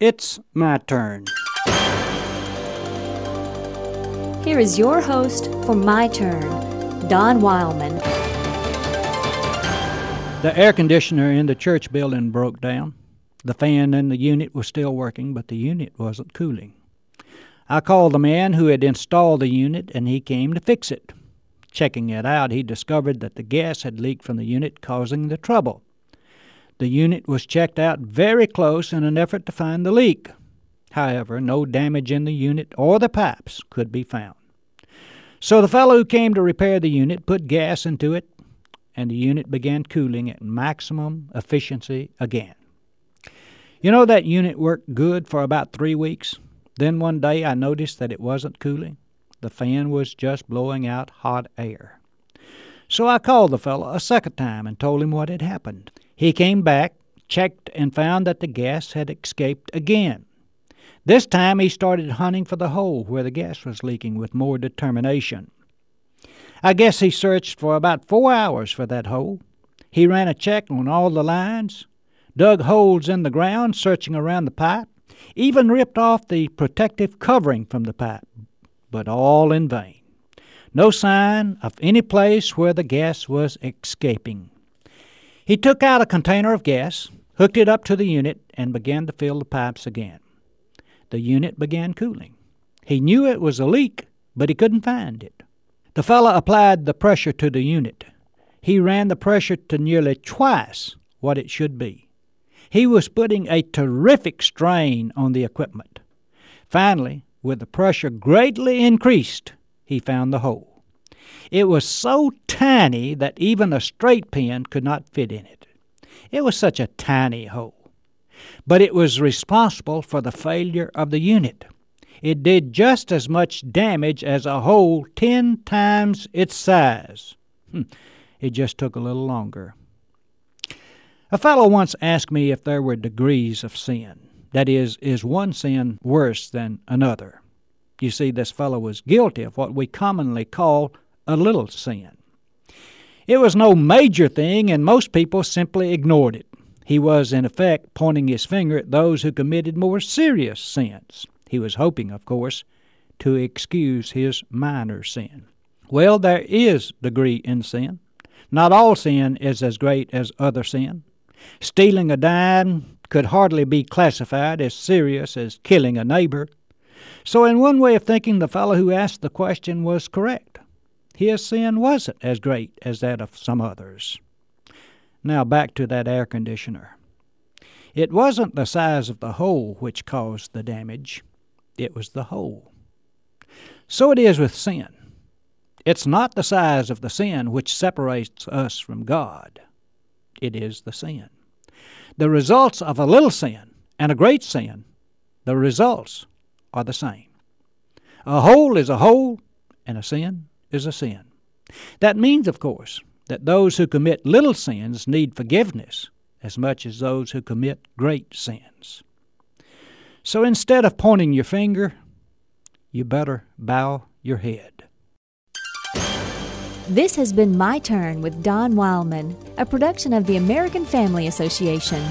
It's my turn. Here is your host for My Turn, Don Wildman. The air conditioner in the church building broke down. The fan in the unit was still working, but the unit wasn't cooling. I called the man who had installed the unit, and he came to fix it. Checking it out, he discovered that the gas had leaked from the unit, causing the trouble. The unit was checked out very close in an effort to find the leak. However, no damage in the unit or the pipes could be found. So the fellow who came to repair the unit put gas into it, and the unit began cooling at maximum efficiency again. You know, that unit worked good for about three weeks. Then one day I noticed that it wasn't cooling. The fan was just blowing out hot air. So I called the fellow a second time and told him what had happened. He came back, checked, and found that the gas had escaped again. This time he started hunting for the hole where the gas was leaking with more determination. I guess he searched for about four hours for that hole. He ran a check on all the lines, dug holes in the ground, searching around the pipe, even ripped off the protective covering from the pipe, but all in vain. No sign of any place where the gas was escaping. He took out a container of gas, hooked it up to the unit, and began to fill the pipes again the unit began cooling. He knew it was a leak, but he couldn't find it. The fellow applied the pressure to the unit. He ran the pressure to nearly twice what it should be. He was putting a terrific strain on the equipment. Finally, with the pressure greatly increased, he found the hole. It was so tiny that even a straight pin could not fit in it. It was such a tiny hole but it was responsible for the failure of the unit. It did just as much damage as a hole ten times its size. Hmm, it just took a little longer. A fellow once asked me if there were degrees of sin. That is, is one sin worse than another? You see, this fellow was guilty of what we commonly call a little sin. It was no major thing, and most people simply ignored it. He was, in effect, pointing his finger at those who committed more serious sins. He was hoping, of course, to excuse his minor sin. Well, there is degree in sin. Not all sin is as great as other sin. Stealing a dime could hardly be classified as serious as killing a neighbor. So, in one way of thinking, the fellow who asked the question was correct. His sin wasn't as great as that of some others. Now back to that air conditioner. It wasn't the size of the hole which caused the damage, it was the hole. So it is with sin. It's not the size of the sin which separates us from God, it is the sin. The results of a little sin and a great sin, the results are the same. A hole is a hole, and a sin is a sin. That means, of course, that those who commit little sins need forgiveness as much as those who commit great sins. So instead of pointing your finger, you better bow your head. This has been My Turn with Don Wildman, a production of the American Family Association.